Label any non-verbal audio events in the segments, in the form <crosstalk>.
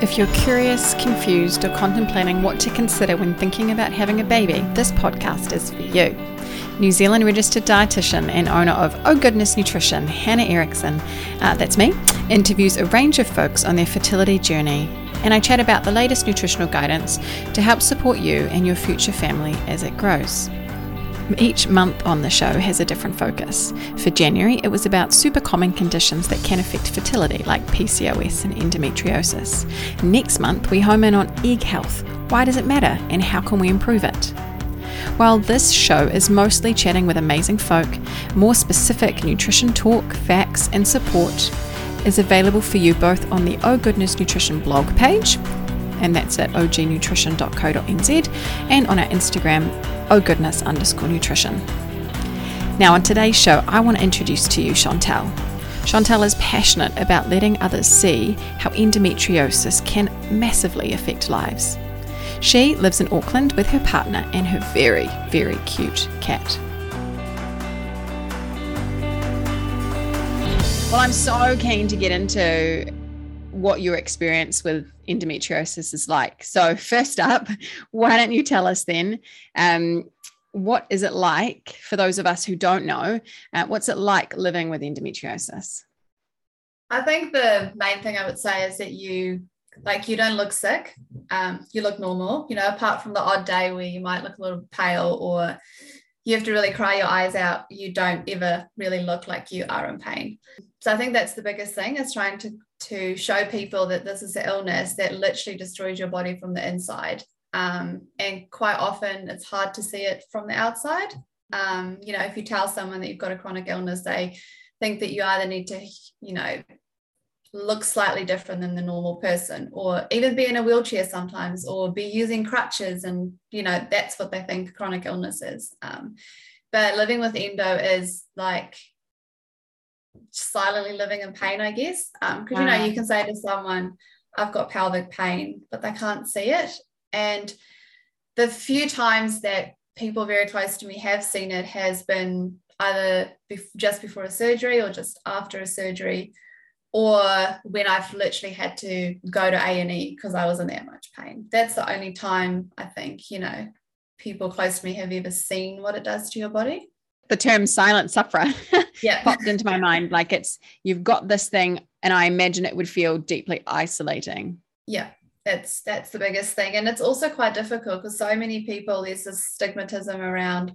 If you're curious, confused, or contemplating what to consider when thinking about having a baby, this podcast is for you. New Zealand registered dietitian and owner of Oh Goodness Nutrition, Hannah Erickson, uh, that's me, interviews a range of folks on their fertility journey. And I chat about the latest nutritional guidance to help support you and your future family as it grows. Each month on the show has a different focus. For January, it was about super common conditions that can affect fertility, like PCOS and endometriosis. Next month, we home in on egg health. Why does it matter, and how can we improve it? While this show is mostly chatting with amazing folk, more specific nutrition talk, facts, and support is available for you both on the Oh Goodness Nutrition blog page, and that's at ognutrition.co.nz, and on our Instagram oh goodness underscore nutrition. Now, on today's show, I want to introduce to you Chantelle. Chantelle is passionate about letting others see how endometriosis can massively affect lives. She lives in Auckland with her partner and her very, very cute cat. Well, I'm so keen to get into what your experience with endometriosis is like. So, first up, <laughs> why don't you tell us then? Um, what is it like for those of us who don't know? Uh, what's it like living with endometriosis? I think the main thing I would say is that you like you don't look sick. Um, you look normal. You know, apart from the odd day where you might look a little pale or you have to really cry your eyes out. You don't ever really look like you are in pain. So I think that's the biggest thing is trying to to show people that this is an illness that literally destroys your body from the inside. Um, and quite often it's hard to see it from the outside. Um, you know, if you tell someone that you've got a chronic illness, they think that you either need to, you know, look slightly different than the normal person, or even be in a wheelchair sometimes, or be using crutches. And, you know, that's what they think chronic illness is. Um, but living with endo is like silently living in pain, I guess. Because, um, wow. you know, you can say to someone, I've got pelvic pain, but they can't see it. And the few times that people very close to me have seen it has been either just before a surgery or just after a surgery or when I've literally had to go to A&E because I was in that much pain. That's the only time I think, you know, people close to me have ever seen what it does to your body the term silent sufferer <laughs> yeah. popped into my mind. Like it's you've got this thing, and I imagine it would feel deeply isolating. Yeah, that's that's the biggest thing, and it's also quite difficult because so many people there's this stigmatism around.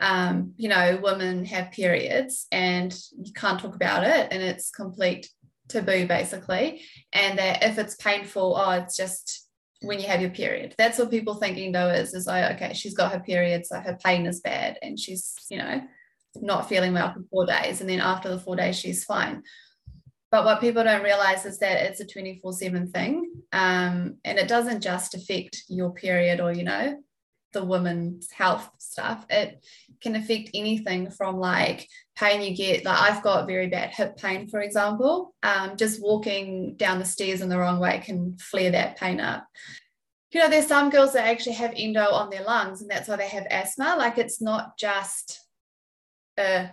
Um, you know, women have periods and you can't talk about it, and it's complete taboo basically. And that if it's painful, oh, it's just when you have your period. That's what people thinking though is is like, okay, she's got her period, so her pain is bad, and she's, you know, not feeling well for four days. And then after the four days, she's fine. But what people don't realize is that it's a 24 7 thing. Um, and it doesn't just affect your period or, you know, the woman's health stuff. It can affect anything from like pain you get. Like I've got very bad hip pain, for example. Um, just walking down the stairs in the wrong way can flare that pain up. You know, there's some girls that actually have endo on their lungs, and that's why they have asthma. Like it's not just a,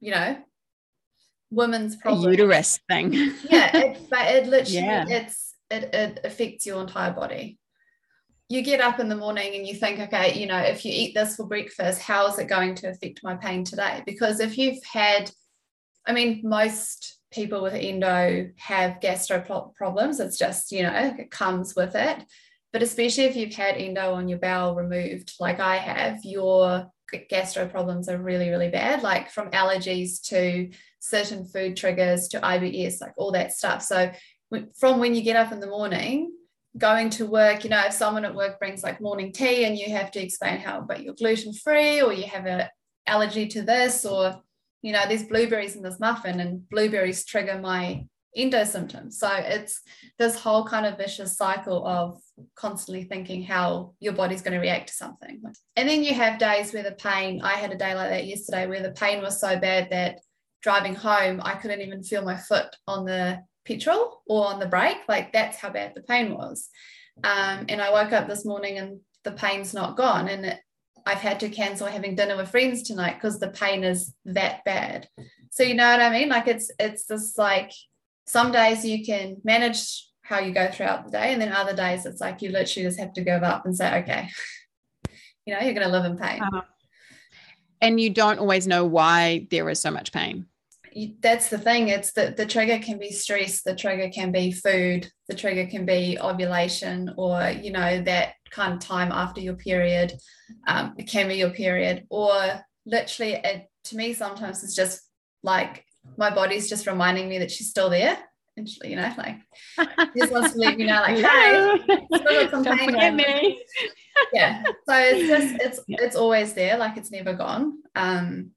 you know, women's problem. A uterus thing. yeah, it, but it <laughs> literally yeah. it's it, it affects your entire body you get up in the morning and you think, okay, you know, if you eat this for breakfast, how is it going to affect my pain today? Because if you've had, I mean, most people with endo have gastro problems. It's just, you know, it comes with it. But especially if you've had endo on your bowel removed, like I have, your gastro problems are really, really bad, like from allergies to certain food triggers to IBS, like all that stuff. So from when you get up in the morning, going to work, you know, if someone at work brings like morning tea and you have to explain how, but you're gluten free or you have an allergy to this, or, you know, there's blueberries in this muffin and blueberries trigger my endo symptoms. So it's this whole kind of vicious cycle of constantly thinking how your body's going to react to something. And then you have days where the pain, I had a day like that yesterday where the pain was so bad that driving home, I couldn't even feel my foot on the petrol or on the brake. Like that's how bad the pain was. Um, and I woke up this morning and the pain's not gone. And it, I've had to cancel having dinner with friends tonight because the pain is that bad. So you know what I mean? Like it's it's this like some days you can manage how you go throughout the day. And then other days it's like you literally just have to give up and say, okay, <laughs> you know, you're going to live in pain. Uh-huh. And you don't always know why there is so much pain. That's the thing. It's that the trigger can be stress, the trigger can be food, the trigger can be ovulation, or you know that kind of time after your period. Um, it can be your period, or literally, it, to me, sometimes it's just like my body's just reminding me that she's still there and she, you know, like just wants to leave me know, like, <laughs> hey, still got Don't pain. me. yeah. So it's just it's yeah. it's always there, like it's never gone. Um,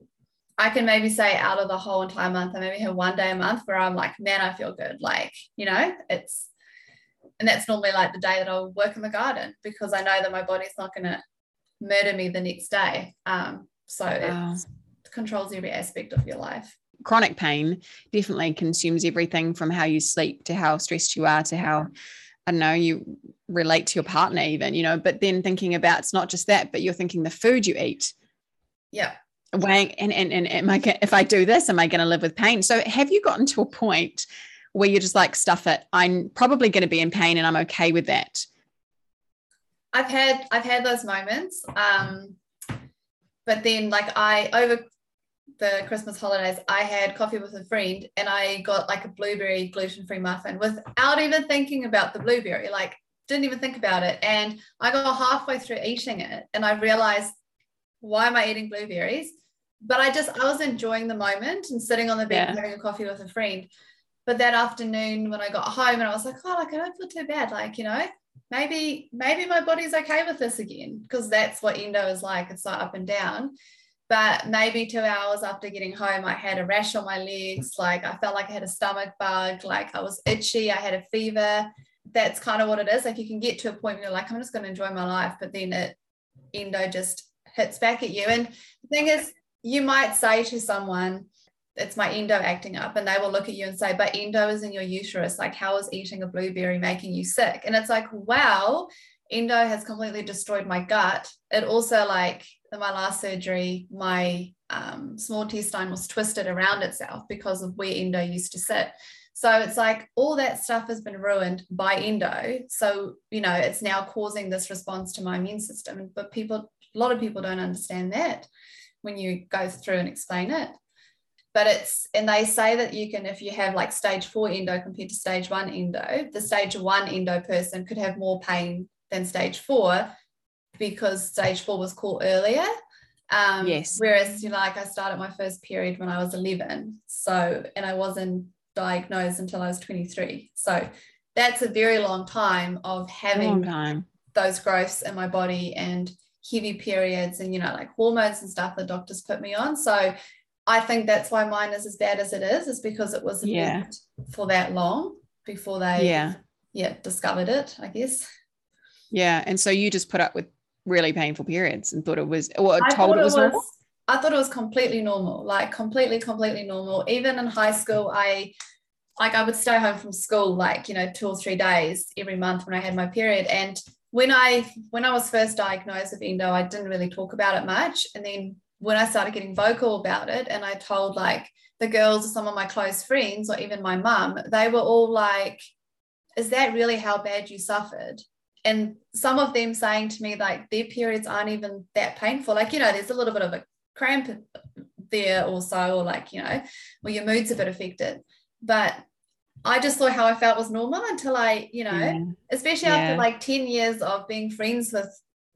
I can maybe say out of the whole entire month, I maybe have one day a month where I'm like, man, I feel good. Like, you know, it's and that's normally like the day that I'll work in the garden because I know that my body's not gonna murder me the next day. Um, so wow. it controls every aspect of your life chronic pain definitely consumes everything from how you sleep to how stressed you are to how I don't know, you relate to your partner, even, you know, but then thinking about it's not just that, but you're thinking the food you eat. Yeah. Weighing and, and, and am I, if I do this, am I going to live with pain? So have you gotten to a point where you're just like, stuff it, I'm probably going to be in pain and I'm okay with that? I've had, I've had those moments. Um, but then like I over the Christmas holidays, I had coffee with a friend and I got like a blueberry gluten free muffin without even thinking about the blueberry, like, didn't even think about it. And I got halfway through eating it and I realized, why am I eating blueberries? But I just, I was enjoying the moment and sitting on the bed yeah. having a coffee with a friend. But that afternoon when I got home and I was like, oh, like, I don't feel too bad. Like, you know, maybe, maybe my body's okay with this again because that's what endo is like. It's like up and down but maybe two hours after getting home i had a rash on my legs like i felt like i had a stomach bug like i was itchy i had a fever that's kind of what it is like you can get to a point where you're like i'm just going to enjoy my life but then it endo just hits back at you. And the thing is you might say to someone it's my endo acting up and they will look at you and say but endo is in your uterus. Like how is eating a blueberry making you sick? And it's like wow endo has completely destroyed my gut. It also like in my last surgery, my um, small intestine was twisted around itself because of where endo used to sit. So it's like all that stuff has been ruined by endo. So, you know, it's now causing this response to my immune system. But people, a lot of people don't understand that when you go through and explain it. But it's, and they say that you can, if you have like stage four endo compared to stage one endo, the stage one endo person could have more pain than stage four because stage four was caught earlier. Um, yes. Whereas, you know, like I started my first period when I was 11. So, and I wasn't diagnosed until I was 23. So that's a very long time of having time. those growths in my body and heavy periods and, you know, like hormones and stuff the doctors put me on. So I think that's why mine is as bad as it is, is because it was yeah. for that long before they yeah. yeah discovered it, I guess. Yeah. And so you just put up with really painful periods and thought it was or I told it was, it was normal? I thought it was completely normal, like completely, completely normal. Even in high school, I like I would stay home from school like, you know, two or three days every month when I had my period. And when I when I was first diagnosed with endo, I didn't really talk about it much. And then when I started getting vocal about it and I told like the girls or some of my close friends or even my mum, they were all like, is that really how bad you suffered? and some of them saying to me like their periods aren't even that painful like you know there's a little bit of a cramp there also or like you know or your mood's a bit affected but I just thought how I felt was normal until I, you know, yeah. especially yeah. after like 10 years of being friends with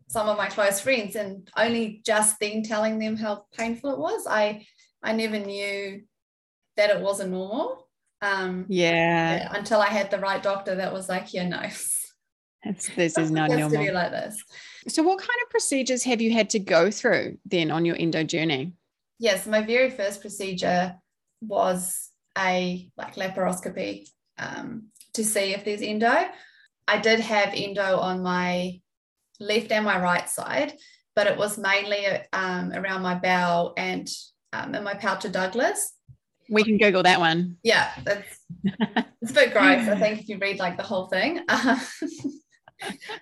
some of my close friends and only just then telling them how painful it was. I I never knew that it wasn't normal. Um yeah. yeah until I had the right doctor that was like, yeah, no, <laughs> it's, this is not normal. To be like this. So, what kind of procedures have you had to go through then on your endo journey? Yes, my very first procedure was a like laparoscopy um, to see if there's endo. I did have endo on my left and my right side, but it was mainly um, around my bowel and um, in my pouch of Douglas. We can Google that one. Yeah, that's it's a bit <laughs> gross. I think if you read like the whole thing. <laughs>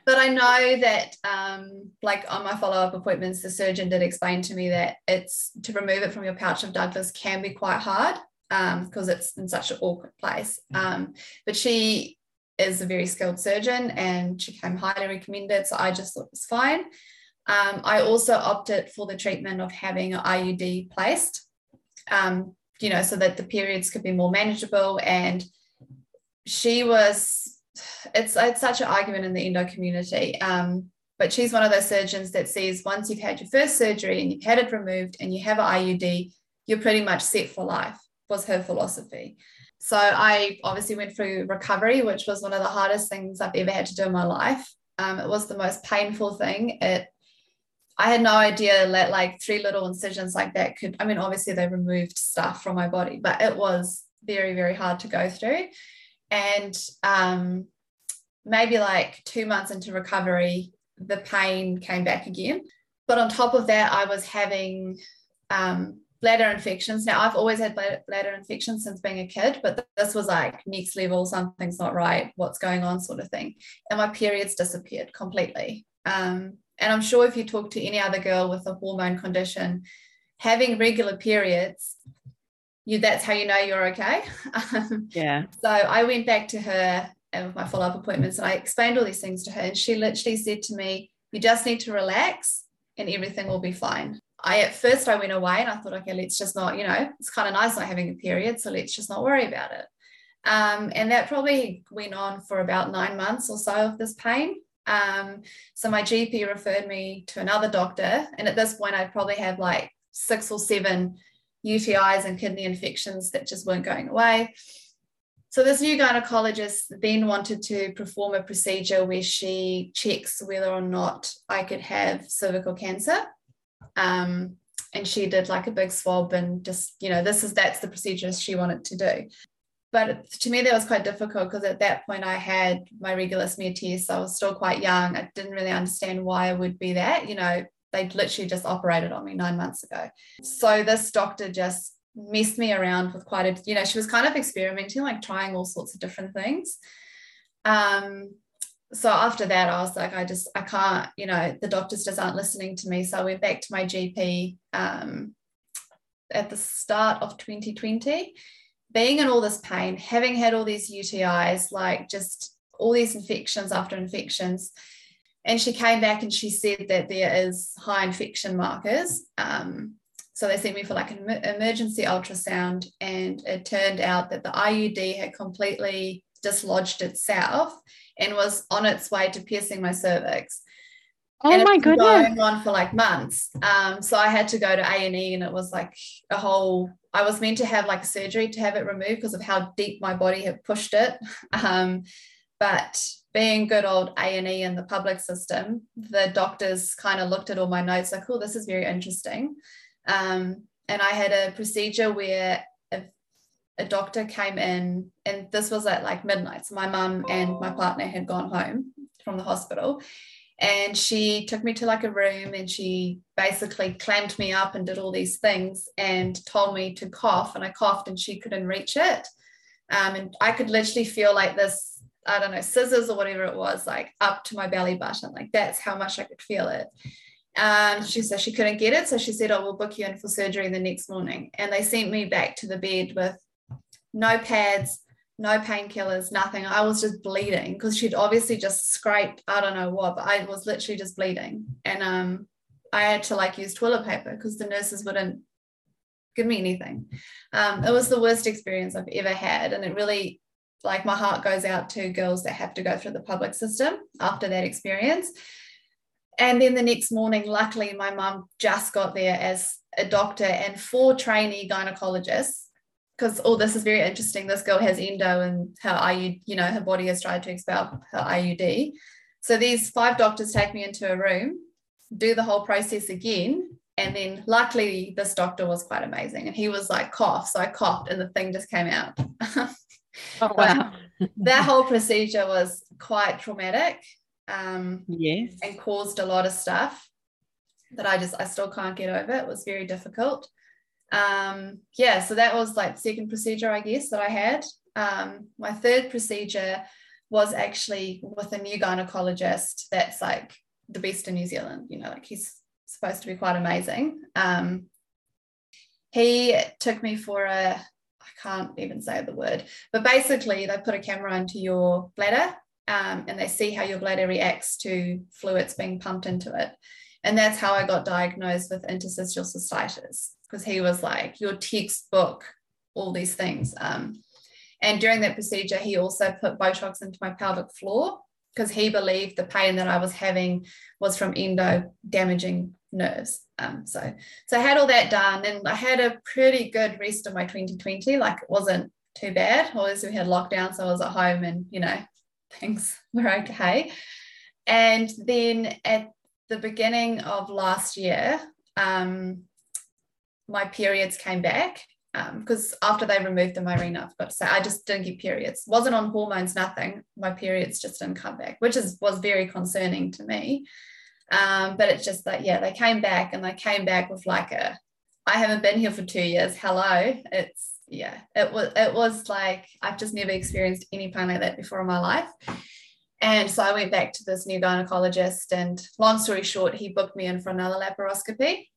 but I know that, um, like on my follow up appointments, the surgeon did explain to me that it's to remove it from your pouch of Douglas can be quite hard because um, it's in such an awkward place. Um, but she is a very skilled surgeon and she came highly recommended. So I just thought it was fine. Um, I also opted for the treatment of having an IUD placed, um, you know, so that the periods could be more manageable. And she was, it's, it's such an argument in the endo community. Um, but she's one of those surgeons that says once you've had your first surgery and you've had it removed and you have an IUD, you're pretty much set for life, was her philosophy. So I obviously went through recovery, which was one of the hardest things I've ever had to do in my life. Um, it was the most painful thing. It I had no idea that like three little incisions like that could, I mean, obviously they removed stuff from my body, but it was very, very hard to go through. And um, maybe like two months into recovery, the pain came back again. But on top of that, I was having um, bladder infections. Now, I've always had bladder infections since being a kid, but this was like next level, something's not right, what's going on, sort of thing. And my periods disappeared completely. Um, and I'm sure if you talk to any other girl with a hormone condition, having regular periods, you that's how you know you're okay. yeah. So I went back to her and with my follow-up appointments and I explained all these things to her. And she literally said to me, You just need to relax and everything will be fine. I at first I went away and I thought, okay, let's just not, you know, it's kind of nice not having a period, so let's just not worry about it. Um, and that probably went on for about nine months or so of this pain. Um, so my GP referred me to another doctor, and at this point I'd probably have like six or seven UTIs and kidney infections that just weren't going away. So this new gynecologist then wanted to perform a procedure where she checks whether or not I could have cervical cancer. Um, and she did like a big swab and just, you know, this is that's the procedure she wanted to do. But to me, that was quite difficult because at that point I had my regular smear test. I was still quite young. I didn't really understand why it would be that. You know, they literally just operated on me nine months ago. So this doctor just messed me around with quite a, you know, she was kind of experimenting, like trying all sorts of different things. Um, so after that, I was like, I just, I can't, you know, the doctors just aren't listening to me. So I went back to my GP um, at the start of 2020, being in all this pain, having had all these UTIs, like just all these infections after infections. And she came back and she said that there is high infection markers. Um, so they sent me for like an emergency ultrasound, and it turned out that the IUD had completely dislodged itself and was on its way to piercing my cervix. Oh and my goodness! Going on for like months. Um, so I had to go to A and E, and it was like a whole. I was meant to have like surgery to have it removed because of how deep my body had pushed it. <laughs> Um, but being good old A and E in the public system, the doctors kind of looked at all my notes like, "Oh, this is very interesting." Um, and I had a procedure where a, a, doctor came in, and this was at like midnight. So my mum and my partner had gone home from the hospital. And she took me to like a room and she basically clamped me up and did all these things and told me to cough. And I coughed and she couldn't reach it. Um, and I could literally feel like this, I don't know, scissors or whatever it was, like up to my belly button. Like that's how much I could feel it. And she said she couldn't get it. So she said, oh, will book you in for surgery the next morning. And they sent me back to the bed with no pads, no painkillers, nothing. I was just bleeding because she'd obviously just scraped, I don't know what, but I was literally just bleeding. And um, I had to like use toilet paper because the nurses wouldn't give me anything. Um, it was the worst experience I've ever had. And it really, like, my heart goes out to girls that have to go through the public system after that experience and then the next morning, luckily, my mum just got there as a doctor and four trainee gynecologists. Because oh, this is very interesting. This girl has endo and her IUD, you know, her body has tried to expel her IUD. So these five doctors take me into a room, do the whole process again. And then luckily this doctor was quite amazing. And he was like cough. So I coughed and the thing just came out. <laughs> <laughs> oh wow. that whole procedure was quite traumatic um, yes, and caused a lot of stuff that I just I still can't get over. It was very difficult. Um, yeah, so that was like the second procedure, I guess, that I had. Um, my third procedure was actually with a new gynecologist that's like the best in New Zealand. You know, like he's supposed to be quite amazing. Um, he took me for a, I can't even say the word, but basically they put a camera into your bladder um, and they see how your bladder reacts to fluids being pumped into it. And that's how I got diagnosed with interstitial cystitis because he was like, your textbook, all these things. Um, and during that procedure, he also put Botox into my pelvic floor because he believed the pain that I was having was from endo damaging nerves. Um, so, so I had all that done, and I had a pretty good rest of my 2020. Like it wasn't too bad. Obviously, we had lockdown, so I was at home, and you know, <laughs> things were okay. And then at the beginning of last year, um, my periods came back because um, after they removed the Mirena, I've got to say, I just didn't get periods. Wasn't on hormones, nothing. My periods just didn't come back, which is was very concerning to me. Um, but it's just that, yeah, they came back and they came back with like a, I haven't been here for two years. Hello. It's yeah, it was it was like I've just never experienced any pain like that before in my life. And so I went back to this new gynecologist, and long story short, he booked me in for another laparoscopy.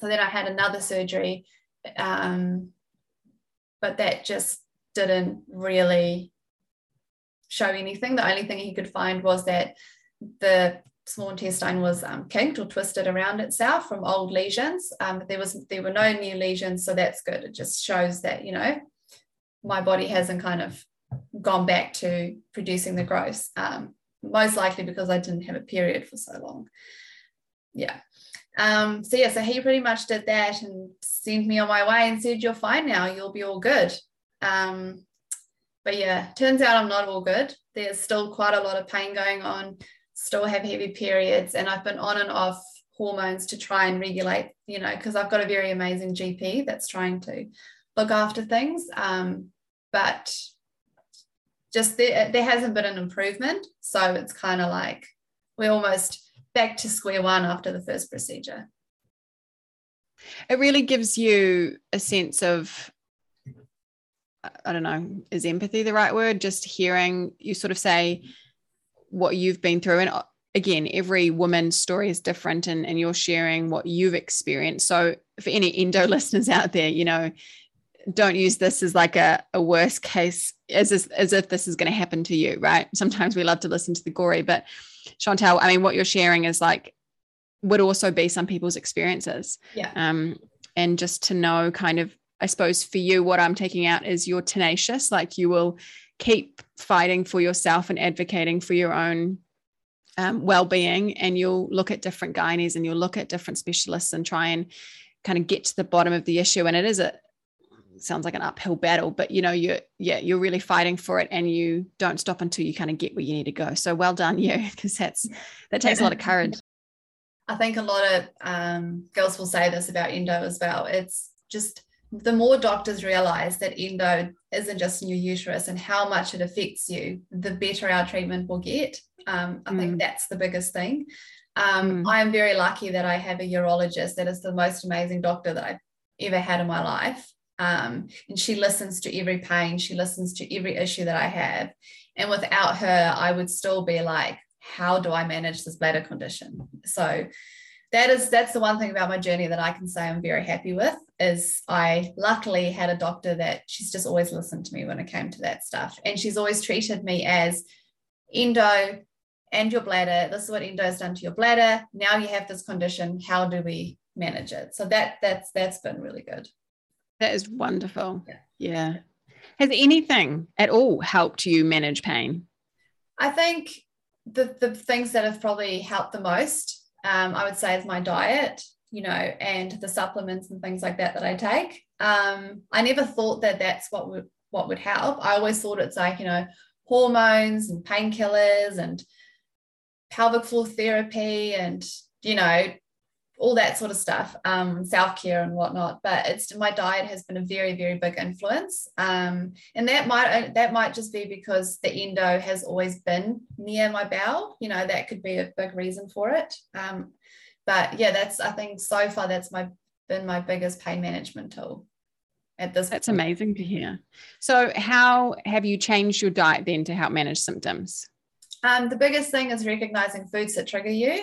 So then I had another surgery, um, but that just didn't really show anything. The only thing he could find was that the small intestine was um, kinked or twisted around itself from old lesions. Um, there was there were no new lesions, so that's good. It just shows that you know my body hasn't kind of gone back to producing the growth. Um, most likely because I didn't have a period for so long. Yeah. Um, so yeah, so he pretty much did that and sent me on my way and said, "You're fine now. You'll be all good." Um, but yeah, turns out I'm not all good. There's still quite a lot of pain going on still have heavy periods and I've been on and off hormones to try and regulate, you know, because I've got a very amazing GP that's trying to look after things. Um, but just there, there hasn't been an improvement. So it's kind of like we're almost back to square one after the first procedure. It really gives you a sense of I don't know, is empathy the right word? Just hearing you sort of say, what you've been through. And uh, again every woman's story is different and, and you're sharing what you've experienced. So for any endo <laughs> listeners out there you know don't use this as like a, a worst case as, as, as if this is going to happen to you right? Sometimes we love to listen to the gory but chantelle i mean what you're sharing is like would also be some people's experiences. Yeah. Um and just to know kind of i suppose for you what i'm taking out is you're tenacious like you will keep fighting for yourself and advocating for your own um, well-being and you'll look at different gynaes and you'll look at different specialists and try and kind of get to the bottom of the issue. And it is a sounds like an uphill battle but you know you're yeah you're really fighting for it and you don't stop until you kind of get where you need to go. So well done you because that's that takes a lot of courage. <laughs> I think a lot of um, girls will say this about endo as well. It's just the more doctors realize that endo isn't just in your uterus and how much it affects you, the better our treatment will get. Um, I mm. think that's the biggest thing. Um, mm. I am very lucky that I have a urologist that is the most amazing doctor that I've ever had in my life. Um, and she listens to every pain, she listens to every issue that I have. And without her, I would still be like, how do I manage this bladder condition? So that is that's the one thing about my journey that I can say I'm very happy with is I luckily had a doctor that she's just always listened to me when it came to that stuff. And she's always treated me as endo and your bladder. This is what endo has done to your bladder. Now you have this condition. How do we manage it? So that that's that's been really good. That is wonderful. Yeah, yeah. has anything at all helped you manage pain? I think the the things that have probably helped the most um, I would say is my diet, you know, and the supplements and things like that that I take. Um, I never thought that that's what would what would help. I always thought it's like, you know, hormones and painkillers and pelvic floor therapy and, you know, all that sort of stuff, um, self care and whatnot. But it's my diet has been a very, very big influence, um, and that might that might just be because the endo has always been near my bowel. You know, that could be a big reason for it. Um, but yeah, that's I think so far that's my been my biggest pain management tool. At this, that's point. amazing to hear. So, how have you changed your diet then to help manage symptoms? Um, the biggest thing is recognizing foods that trigger you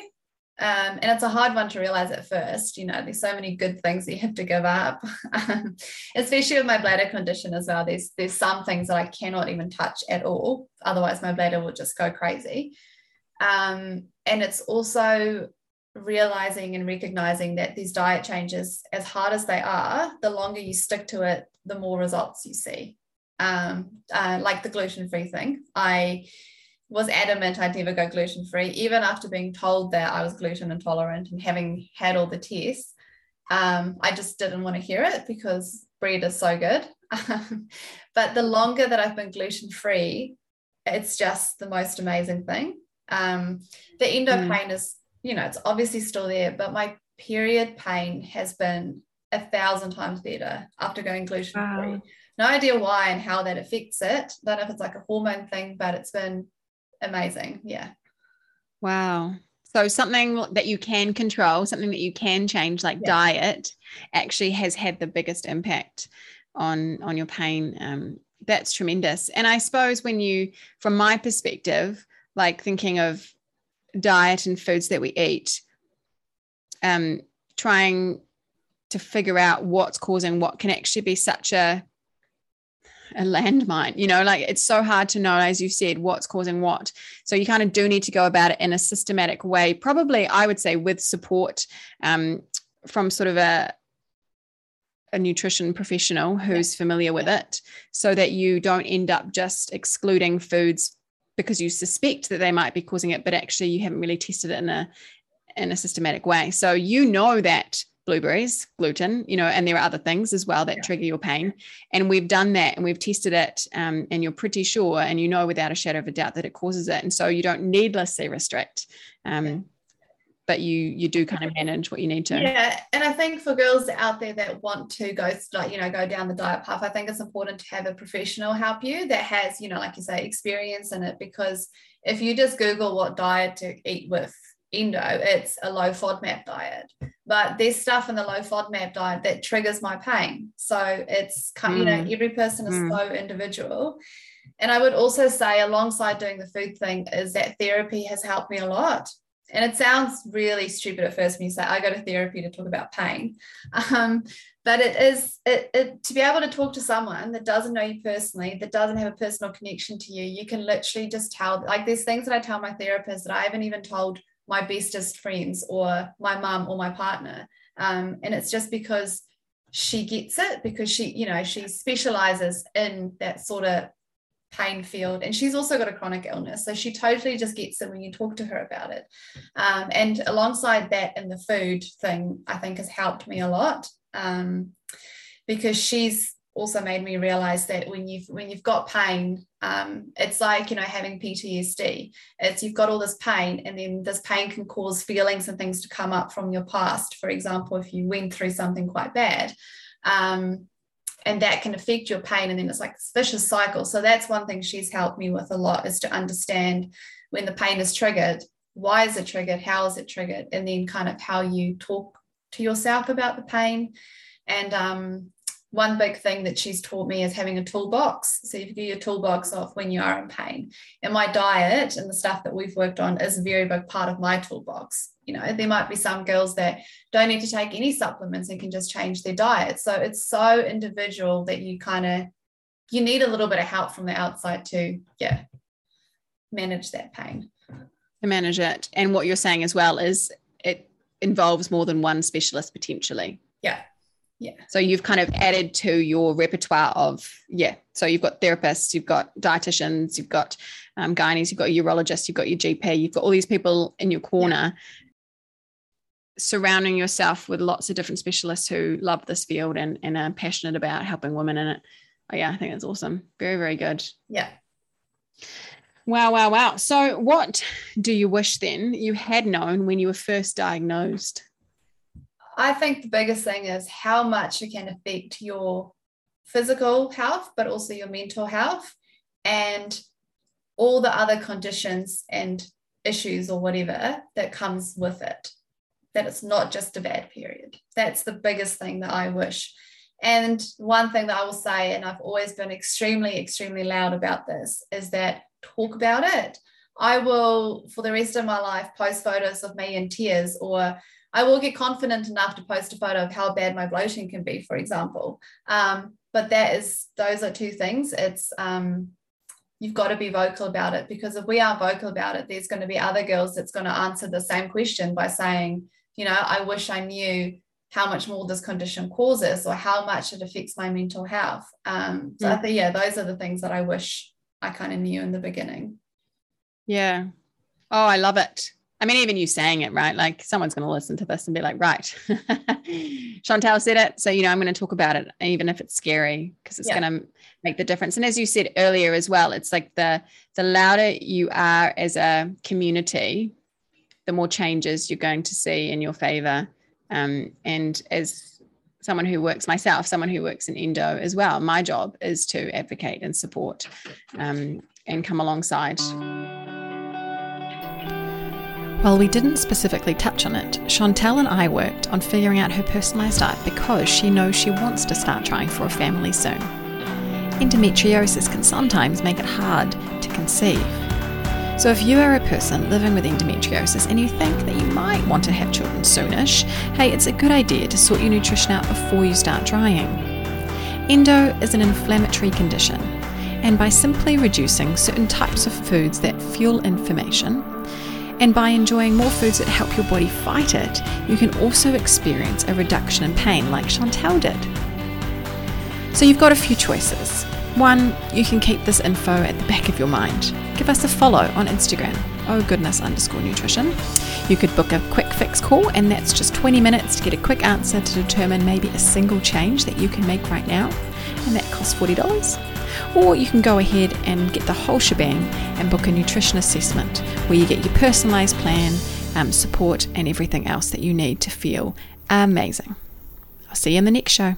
Um, and it's a hard one to realize at first. You know, there's so many good things that you have to give up, <laughs> um, especially with my bladder condition as well. There's there's some things that I cannot even touch at all. Otherwise, my bladder will just go crazy. Um, and it's also realizing and recognizing that these diet changes, as hard as they are, the longer you stick to it, the more results you see. Um, uh, like the gluten free thing, I was adamant I'd never go gluten free, even after being told that I was gluten intolerant and having had all the tests. Um, I just didn't want to hear it because bread is so good. <laughs> but the longer that I've been gluten free, it's just the most amazing thing. Um, the endo mm. pain is, you know, it's obviously still there, but my period pain has been a thousand times better after going gluten free. Wow. No idea why and how that affects it. Don't know if it's like a hormone thing, but it's been amazing. Yeah. Wow. So something that you can control, something that you can change, like yeah. diet, actually has had the biggest impact on on your pain. Um, that's tremendous. And I suppose when you, from my perspective, like thinking of diet and foods that we eat, um, trying to figure out what's causing what can actually be such a a landmine you know like it's so hard to know as you said what's causing what. So you kind of do need to go about it in a systematic way probably i would say with support um, from sort of a a nutrition professional who's familiar with it so that you don't end up just excluding foods because you suspect that they might be causing it but actually you haven't really tested it in a in a systematic way. So you know that blueberries, gluten, you know, and there are other things as well that yeah. trigger your pain. And we've done that and we've tested it, um, and you're pretty sure and you know without a shadow of a doubt that it causes it. And so you don't needlessly restrict. Um, but you you do kind of manage what you need to. Yeah, and I think for girls out there that want to go like you know go down the diet path, I think it's important to have a professional help you that has you know like you say experience in it because if you just Google what diet to eat with endo, it's a low FODMAP diet. But there's stuff in the low FODMAP diet that triggers my pain. So it's kind, mm. you know, mm. every person is mm. so individual. And I would also say, alongside doing the food thing, is that therapy has helped me a lot. And it sounds really stupid at first when you say I go to therapy to talk about pain, <laughs> um, but it is it, it, to be able to talk to someone that doesn't know you personally, that doesn't have a personal connection to you. You can literally just tell like there's things that I tell my therapist that I haven't even told my bestest friends or my mum or my partner. Um, and it's just because she gets it because she, you know, she specializes in that sort of pain field and she's also got a chronic illness so she totally just gets it when you talk to her about it um, and alongside that and the food thing i think has helped me a lot um, because she's also made me realize that when you've when you've got pain um, it's like you know having ptsd it's you've got all this pain and then this pain can cause feelings and things to come up from your past. For example if you went through something quite bad um, and that can affect your pain and then it's like this vicious cycle. So that's one thing she's helped me with a lot is to understand when the pain is triggered why is it triggered how is it triggered and then kind of how you talk to yourself about the pain. And um, one big thing that she's taught me is having a toolbox. So you get your toolbox off when you are in pain. And my diet and the stuff that we've worked on is a very big part of my toolbox. You know, there might be some girls that don't need to take any supplements and can just change their diet. So it's so individual that you kind of you need a little bit of help from the outside to yeah manage that pain. To manage it. And what you're saying as well is it involves more than one specialist potentially. Yeah yeah so you've kind of added to your repertoire of yeah so you've got therapists you've got dietitians you've got um, gynaes you've got urologists, you've got your gp you've got all these people in your corner yeah. surrounding yourself with lots of different specialists who love this field and, and are passionate about helping women in it oh, yeah i think that's awesome very very good yeah Wow, wow, wow. So, what do you wish then you had known when you were first diagnosed? I think the biggest thing is how much it can affect your physical health, but also your mental health and all the other conditions and issues or whatever that comes with it. That it's not just a bad period. That's the biggest thing that I wish. And one thing that I will say, and I've always been extremely, extremely loud about this, is that talk about it. I will, for the rest of my life, post photos of me in tears, or I will get confident enough to post a photo of how bad my bloating can be, for example. Um, but that is, those are two things. It's, um, you've got to be vocal about it because if we aren't vocal about it, there's going to be other girls that's going to answer the same question by saying, you know, I wish I knew how much more this condition causes or how much it affects my mental health. Um, so mm. I think, yeah, those are the things that I wish I kind of knew in the beginning. Yeah. Oh, I love it. I mean, even you saying it, right? Like someone's going to listen to this and be like, right, <laughs> Chantelle said it. So, you know, I'm going to talk about it, even if it's scary, because it's yeah. going to make the difference. And as you said earlier as well, it's like the, the louder you are as a community, the more changes you're going to see in your favor. Um, and as someone who works myself, someone who works in endo as well, my job is to advocate and support um, and come alongside. While we didn't specifically touch on it, Chantelle and I worked on figuring out her personalised diet because she knows she wants to start trying for a family soon. Endometriosis can sometimes make it hard to conceive. So, if you are a person living with endometriosis and you think that you might want to have children soonish, hey, it's a good idea to sort your nutrition out before you start trying. Endo is an inflammatory condition, and by simply reducing certain types of foods that fuel inflammation, and by enjoying more foods that help your body fight it, you can also experience a reduction in pain like Chantelle did. So you've got a few choices. One, you can keep this info at the back of your mind. Give us a follow on Instagram, oh goodness underscore nutrition. You could book a quick fix call, and that's just 20 minutes to get a quick answer to determine maybe a single change that you can make right now, and that costs $40. Or you can go ahead and get the whole shebang and book a nutrition assessment where you get your personalized plan, um, support, and everything else that you need to feel amazing. I'll see you in the next show.